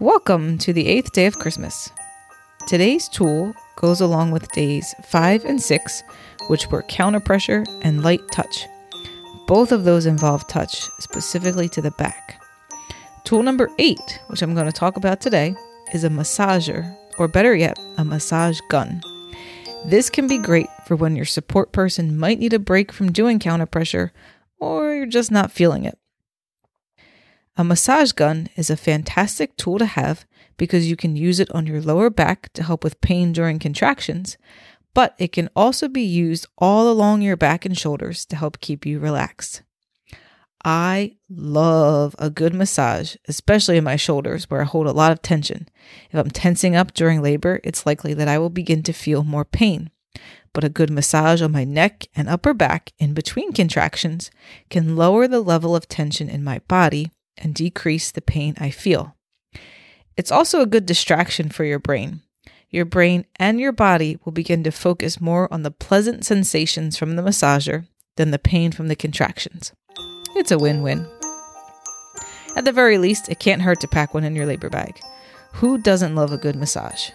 Welcome to the eighth day of Christmas. Today's tool goes along with days 5 and 6, which were counter pressure and light touch. Both of those involve touch, specifically to the back. Tool number 8, which I'm going to talk about today, is a massager, or better yet, a massage gun. This can be great for when your support person might need a break from doing counter pressure or you're just not feeling it. A massage gun is a fantastic tool to have because you can use it on your lower back to help with pain during contractions, but it can also be used all along your back and shoulders to help keep you relaxed. I love a good massage, especially in my shoulders where I hold a lot of tension. If I'm tensing up during labor, it's likely that I will begin to feel more pain. But a good massage on my neck and upper back in between contractions can lower the level of tension in my body and decrease the pain I feel. It's also a good distraction for your brain. Your brain and your body will begin to focus more on the pleasant sensations from the massager than the pain from the contractions. It's a win win. At the very least, it can't hurt to pack one in your labor bag. Who doesn't love a good massage?